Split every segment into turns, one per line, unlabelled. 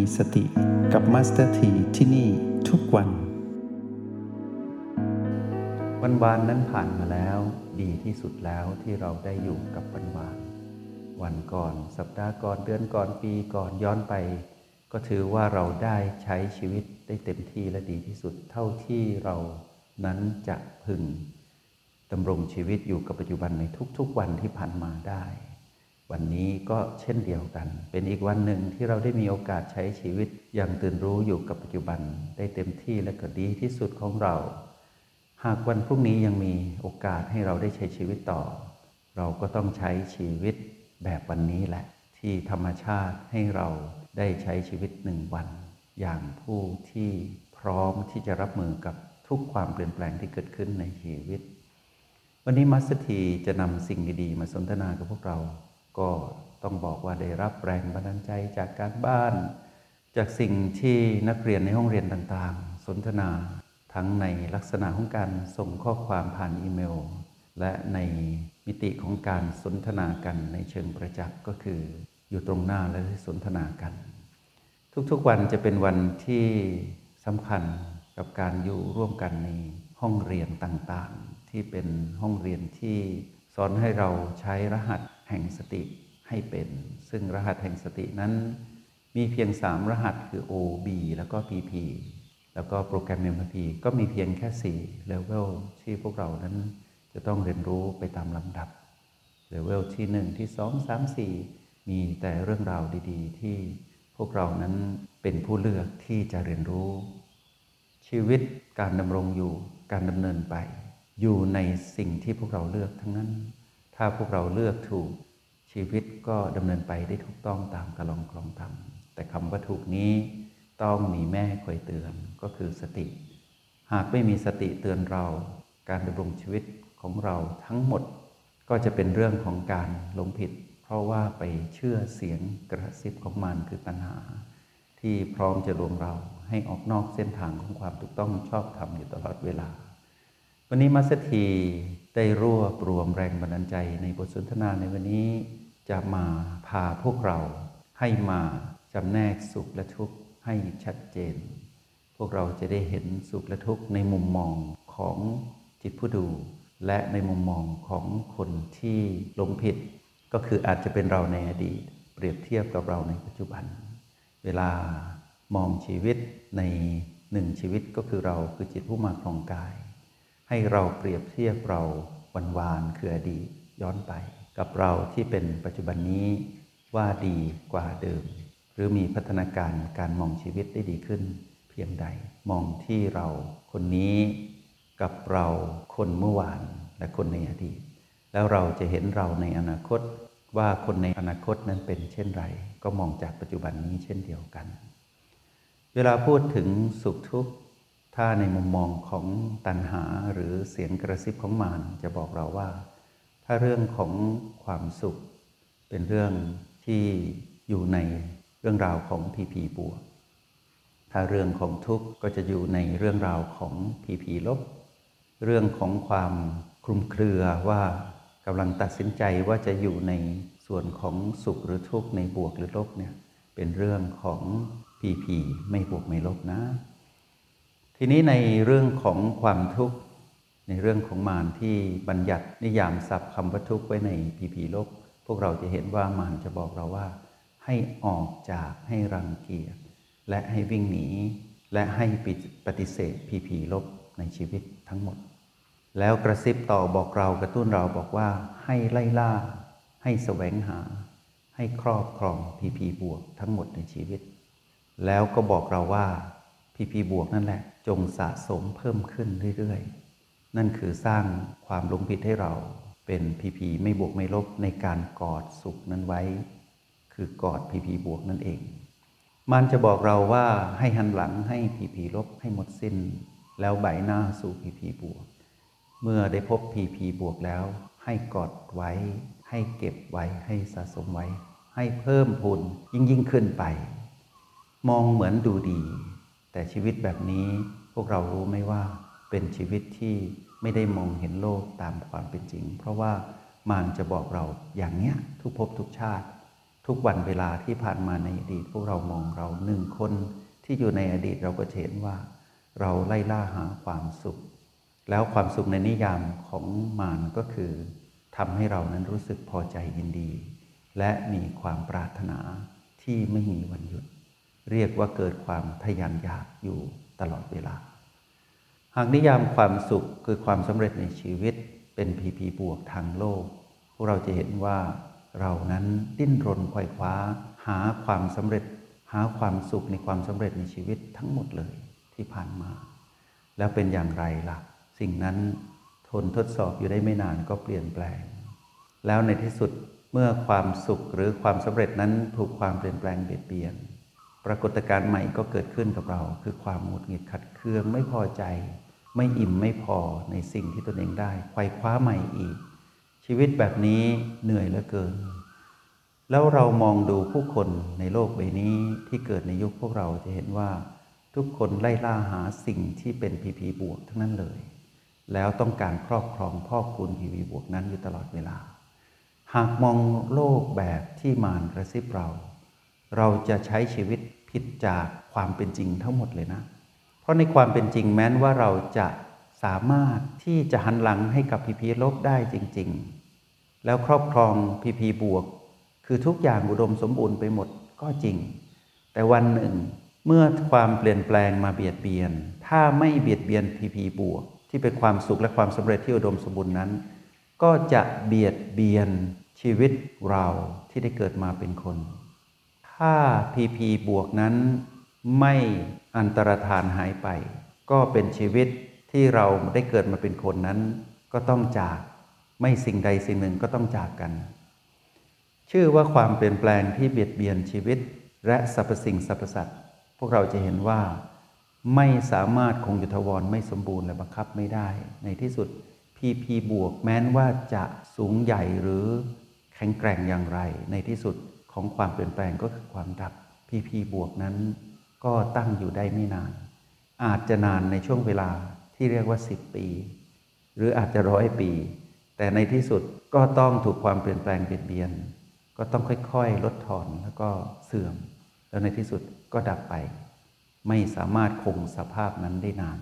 มีสติกับมาสเตอร์ทีที่นี่ทุกวัน
วันวานนั้นผ่านมาแล้ว ดีที่สุดแล้วที่เราได้อยู่กับวันวาน วันก่อนสัปดาห์ก่อนเดือนก่อนปีก่อนย้อนไป ก็ถือว่าเราได้ใช้ชีวิตได้เต็มที่และดีที่สุดเท่าที่เรานั้นจะพึงดำรงชีวิตอยู่กับปัจจุบันในทุกๆวันที่ผ่านมาได้ วันนี้ก็เช่นเดียวกัน เป็นอีกวันหนึ่งที่เราได้มีโอกาสใช้ชีวิตอย่างตื่นรู้อยู่กับปัจจุบัน ได้เต็มที่และก็ดีที่สุดของเรา หากวันพรุ่งนี้ยังมีโอกาสให้เราได้ใช้ชีวิตต่อ เราก็ต้องใช้ชีวิตแบบวันนี้แหละ ที่ธรรมชาติให้เราได้ใช้ชีวิตหนึ่งวัน อย่างผู้ที่พร้อมที่จะรับมือกับทุกความเปลี่ยนแปลงที่เกิดขึ้นในชีวิต วันนี้มัสถีจะนำสิ่งดีๆ มาสนทนากับพวกเรา ก็ต้องบอกว่าได้รับแรงบันดาลใจจากการบ้าน จากสิ่งที่นักเรียนในห้องเรียนต่างๆ สนทนาทั้งในลักษณะของการส่งข้อความผ่านอีเมล และในมิติของการสนทนากันในเชิงประจักษ์ก็คืออยู่ตรงหน้าและสนทนากัน ทุกๆวันจะเป็นวันที่สำคัญกับการอยู่ร่วมกันในห้องเรียนต่างๆ ที่เป็นห้องเรียนที่สอนให้เราใช้รหัส แห่งสติให้เป็น ซึ่งรหัสแห่งสตินั้น มีเพียง 3 รหัสคือ O B แล้วก็ PP แล้วก็โปรแกรม MPP ก็มีเพียงแค่ 4 เลเวลที่พวกเรานั้นจะต้องเรียนรู้ไปตามลำดับ เลเวลที่ 1 ที่ 2 3 4 มีแต่เรื่องราวดีๆ ที่พวกเรานั้นเป็นผู้เลือกที่จะเรียนรู้ ชีวิตการดำรงอยู่การดำเนินไป อยู่ในสิ่งที่พวกเราเลือกทั้งนั้น ถ้าพวกเราเลือกถูกชีวิตก็ดำเนินไปได้ถูกต้องตามกระลองคลองธรรมแต่คำว่าถูกนี้ต้องมีแม่คอยเตือนก็คือสติ หากไม่มีสติเตือนเราการดำรงชีวิตของเราทั้งหมด ก็จะเป็นเรื่องของการหลงผิด เพราะว่าไปเชื่อเสียงกระซิบของมันคือตัณหา ที่พร้อมจะลวงเราให้ออกนอกเส้นทางของความถูกต้องชอบธรรมอยู่ตลอดเวลา วันนี้มัสถี ได้รวบรวมแรงบันดาลใจในบทสนทนาในวันนี้ จะมาพาพวกเราให้มาจำแนกสุขและทุกข์ให้ชัดเจน พวกเราจะได้เห็นสุขและทุกข์ในมุมมองของจิตผู้ดู และในมุมมองของคนที่หลงผิด ก็คืออาจจะเป็นเราในอดีต เปรียบเทียบกับเราในปัจจุบัน เวลามองชีวิตในหนึ่งชีวิตก็คือเราคือจิตผู้มาครองกาย ให้เราเปรียบเทียบเราวันวานคืออดีตย้อนไป กับเราที่เป็นปัจจุบันนี้ว่าดีกว่าเดิม หรือมีพัฒนาการการมองชีวิตได้ดีขึ้น เพียงใดมองที่เราคนนี้กับเราคนเมื่อวานและคนในอดีต แล้วเราจะเห็นเราในอนาคตว่าคนในอนาคตนั้นเป็นเช่นไร ก็มองจากปัจจุบันนี้เช่นเดียวกัน เวลาพูดถึงสุขทุกข์ ถ้าในมุมมองของตัณหาหรือเสียงกระซิบของมารจะบอกเราว่า ถ้าเรื่องของความสุข เป็นเรื่องที่อยู่ในเรื่องราวของพีพีบวกถ้าเรื่องของทุกข์ก็จะอยู่ในเรื่องราวของพีพีลบ เรื่องของความคลุมเครือว่ากำลังตัดสินใจว่าจะอยู่ในส่วนของสุขหรือทุกข์ในบวกหรือลบเนี่ยเป็นเรื่องของพีพีไม่บวกไม่ลบนะ ทีนี้ในเรื่องของความทุกข์ในเรื่องของมารที่บัญญัตินิยามศัพท์คำว่าทุกข์ไว้ในพีพีโลบพวกเราจะเห็นว่ามารจะบอกเราว่า ให้ออกจากให้รังเกียจและให้วิ่งหนี และให้ปฏิเสธพีพีลบในชีวิตทั้งหมด แล้วกระซิบต่อบอกเรากระตุ้นเราบอกว่าให้ไล่ล่า ให้แสวงหา ให้ครอบครองพีพีบวกทั้งหมดในชีวิต แล้วก็บอกเราว่า พีพีบวกนั่นแหละ จงสะสมเพิ่มขึ้นเรื่อยๆ นั่นคือสร้างความลงผิดให้เราเป็นพีพีไม่บวกไม่ลบในการกอดสุขนั้นไว้ คือกอดพีพีบวกนั่นเอง มันจะบอกเราว่าให้หันหลังให้พีพีลบให้หมดสิ้น แล้วใบหน้าสู่พีพีบวก เมื่อได้พบพีพีบวกแล้ว ให้กอดไว้ ให้เก็บไว้ให้สะสมไว้ ให้เพิ่มพูนยิ่งยิ่งขึ้นไป มองเหมือนดูดี แต่ชีวิตแบบนี้พวกเรารู้ไหมว่าเป็นชีวิตที่ไม่ได้มองเห็นโลกตามความเป็นจริง เพราะว่ามารจะบอกเราอย่างเนี้ยทุกภพทุกชาติ ทุกวันเวลาที่ผ่านมาในอดีต พวกเรามองเราหนึ่งคนที่อยู่ในอดีตเราก็เห็นว่า เราไล่ล่าหาความสุข แล้วความสุขในนิยามของมารก็คือทำให้เรานั้นรู้สึกพอใจยินดี และมีความปรารถนาที่ไม่มีวันหยุด เรียกว่าเกิดความทยานอยากอยู่ตลอดเวลา หากนิยามความสุขคือความสำเร็จในชีวิตเป็นพีพีบวกทางโลก พวกเราจะเห็นว่าเรานั้นดิ้นรนไขว่คว้า หาความสำเร็จ หาความสุขในความสำเร็จในชีวิตทั้งหมดเลยที่ผ่านมา แล้วเป็นอย่างไรล่ะ สิ่งนั้นทนทดสอบอยู่ได้ไม่นานก็เปลี่ยนแปลง แล้วในที่สุดเมื่อความสุขหรือความสำเร็จนั้นถูกความเปลี่ยนแปลงเบียดเบียน ปรากฏการณ์ใหม่ก็เกิดขึ้นกับเรา คือความหงุดหงิดขัดเคืองไม่พอใจ ไม่อิ่มไม่พอในสิ่งที่ตนเองได้ไขว่คว้าใหม่อีก ชีวิตแบบนี้เหนื่อยเหลือเกิน แล้วเรามองดูผู้คนในโลกใบนี้ที่เกิดในยุคพวกเราจะเห็นว่า ทุกคนไล่ล่าหาสิ่งที่เป็นพีพีบวกทั้งนั้นเลย แล้วต้องการครอบครองพ่อคุณพีพีบวกนั้นอยู่ตลอดเวลา หากมองโลกแบบที่มารกระซิบเรา เราจะใช้ชีวิตผิดจากความเป็นจริงทั้งหมดเลยนะ เพราะในความเป็นจริงแม้นว่าเราจะสามารถที่จะหันหลังให้กับพีพีลบได้จริง ๆ แล้วครอบครองพีพีบวก คือทุกอย่างอุดมสมบูรณ์ไปหมดก็จริง แต่วันหนึ่ง เมื่อความเปลี่ยนแปลงมาเบียดเบียน ถ้าไม่เบียดเบียนพีพีบวก ที่เป็นความสุขและความสำเร็จที่อุดมสมบูรณ์นั้น ก็จะเบียดเบียนชีวิตเราที่ได้เกิดมาเป็นคน ถ้าพีพีบวกนั้นไม่อันตรธานหายไป ก็เป็นชีวิตที่เราได้เกิดมาเป็นคนนั้น ก็ต้องจากไม่สิ่งใดสิ่งหนึ่งก็ต้องจากกัน ชื่อว่าความเปลี่ยนแปลงที่เบียดเบียนชีวิต และสรรพสิ่งสรรพสัตว์พวกเราจะเห็นว่า ไม่สามารถคงอยู่ทวรไม่สมบูรณ์และบังคับไม่ได้ ในที่สุดพีพีบวกแม้นว่าจะสูงใหญ่หรือแข็งแกร่งอย่างไรในที่สุด ของความเปลี่ยนแปลงก็คือความดับพีพีบวกนั้น ก็ตั้งอยู่ได้ไม่นาน อาจจะนานในช่วงเวลาที่เรียกว่า 10 ปี หรืออาจจะร้อยปี แต่ในที่สุดก็ต้องถูกความเปลี่ยนแปลงเบียดเบียน ก็ต้องค่อยๆ ลดทอนแล้วก็เสื่อม แล้วในที่สุดก็ดับไป ไม่สามารถคงสภาพนั้นได้นาน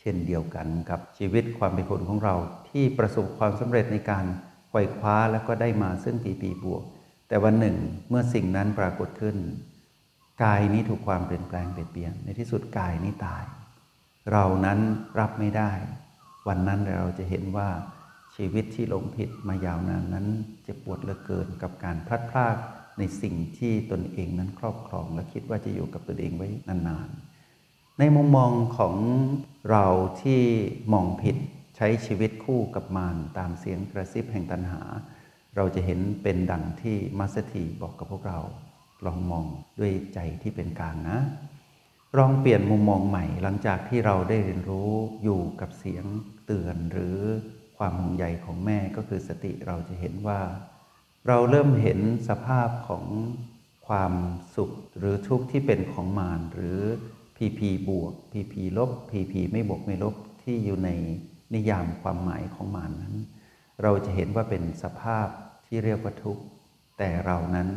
เช่นเดียวกันกับชีวิตความเป็นคนของเราที่ประสบความสำเร็จในการไขว่คว้าแล้วก็ได้มาซึ่งปีปีบวก แต่วันหนึ่งเมื่อสิ่งนั้นปรากฏขึ้น กายนี้ถูกความเปลี่ยนแปลงเปลี่ยนเปลี่ยนในที่สุดกายนี้ตาย เรานั้นรับไม่ได้ วันนั้นเราจะเห็นว่าชีวิตที่หลงผิดมายาวนานนั้นเจ็บปวดเหลือเกินกับการพลัดพรากในสิ่งที่ตนเองนั้นครอบครอง และคิดว่าจะอยู่กับตนเองไว้นานๆ ในมุมมองของเราที่มองผิดใช้ชีวิตคู่กับมารตามเสียงกระซิบแห่งตัณหา เราจะเห็นเป็นดังที่มัสถีบอกกับพวกเรา ลองมองด้วยใจที่เป็นกลางนะ ลองเปลี่ยนมุมมองใหม่หลังจากที่เราได้เรียนรู้อยู่กับเสียงเตือนหรือความห่วงใยของแม่ก็คือสติเราจะเห็นว่า เราเริ่มเห็นสภาพของความสุขหรือทุกข์ที่เป็นของมารหรือพีพีบวกพีพีลบพีพีไม่บวกไม่ลบที่อยู่ในนิยามความหมายของมารนั้น เราจะเห็นว่าเป็นสภาพ ที่เรียกว่าทุกข์แต่เรานั้น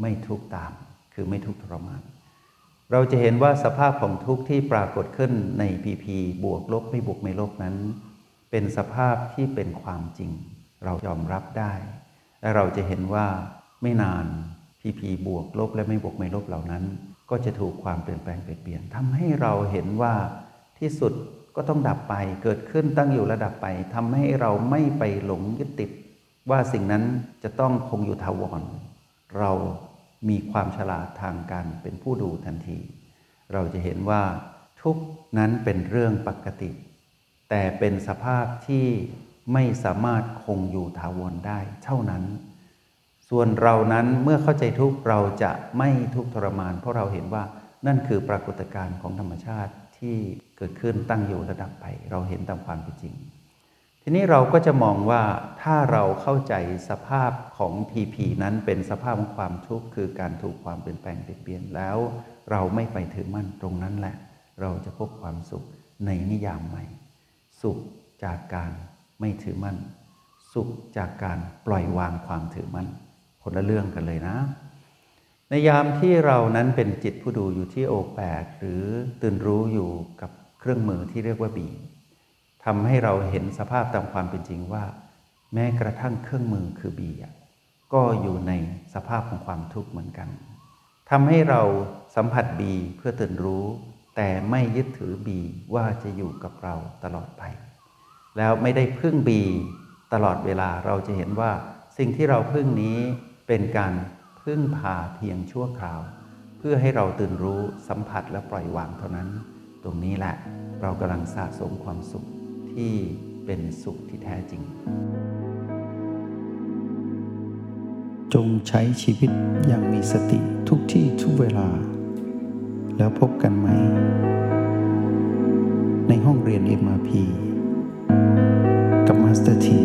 ไม่ทุกข์ตาม คือไม่ทุกข์ทรมาน เราจะเห็นว่าสภาพของทุกข์ที่ปรากฏขึ้นในพีพีบวกลบไม่บวกไม่ลบนั้น เป็นสภาพที่เป็นความจริง เรายอมรับได้ และเราจะเห็นว่าไม่นานพีพีบวกลบและไม่บวกไม่ลบเหล่านั้น ก็จะถูกความเปลี่ยนแปลงเปลี่ยนเปลี่ยนทำให้เราเห็นว่าที่สุดก็ต้องดับไปเกิดขึ้นตั้งอยู่ระดับไปทำให้เราไม่ไปหลงยึดติด ว่าสิ่งนั้นจะต้องคงอยู่ทาวร เรามีความฉลาดทางการเป็นผู้ดูทันที เราจะเห็นว่าทุกนั้นเป็นเรื่องปกติ แต่เป็นสภาพที่ไม่สามารถคงอยู่ถาวรได้เท่านั้น ส่วนเรานั้นเมื่อเข้าใจทุกเราจะไม่ทุกทรมาน เพราะเราเห็นว่านั่นคือปรากฏการณ์ของธรรมชาติที่เกิดขึ้นตั้งอยู่ระดับไป เราเห็นตามความเป็นจริง ทีนี้เราก็จะมองว่าถ้าเราเข้าใจสภาพของพีพีนั้นเป็นสภาพของความทุกข์คือการถูกความเปลี่ยนแปลงเปลี่ยนแล้ว เราไม่ไปถือมั่นตรงนั้นแหละ เราจะพบความสุขในนิยามใหม่ สุขจากการไม่ถือมั่น สุขจากการปล่อยวางความถือมั่นคนละเรื่องกันเลยนะ ในยามที่เรานั้นเป็นจิตผู้ดูอยู่ที่โอแปดหรือตื่นรู้อยู่กับเครื่องมือที่เรียกว่าบี ทำให้เราเห็นสภาพตามความเป็นจริงว่า แม้กระทั่งเครื่องมือคือบีก็อยู่ในสภาพของความทุกข์เหมือนกันทำให้เราสัมผัสบีเพื่อตื่นรู้ แต่ไม่ยึดถือบีว่าจะอยู่กับเราตลอดไป แล้วไม่ได้พึ่งบีตลอดเวลาเราจะเห็นว่า สิ่งที่เราพึ่งนี้เป็นการพึ่งพาเพียงชั่วคราว เพื่อให้เราตื่นรู้สัมผัสและปล่อยวางเท่านั้น ตรงนี้แหละเรากำลังสะสมความสุข ที่เป็นสุขที่แท้จริง
จงใช้ชีวิตอย่างมีสติทุกที่ทุกเวลา แล้วพบกันไหม ในห้องเรียน MRP กับมาสเตอร์ที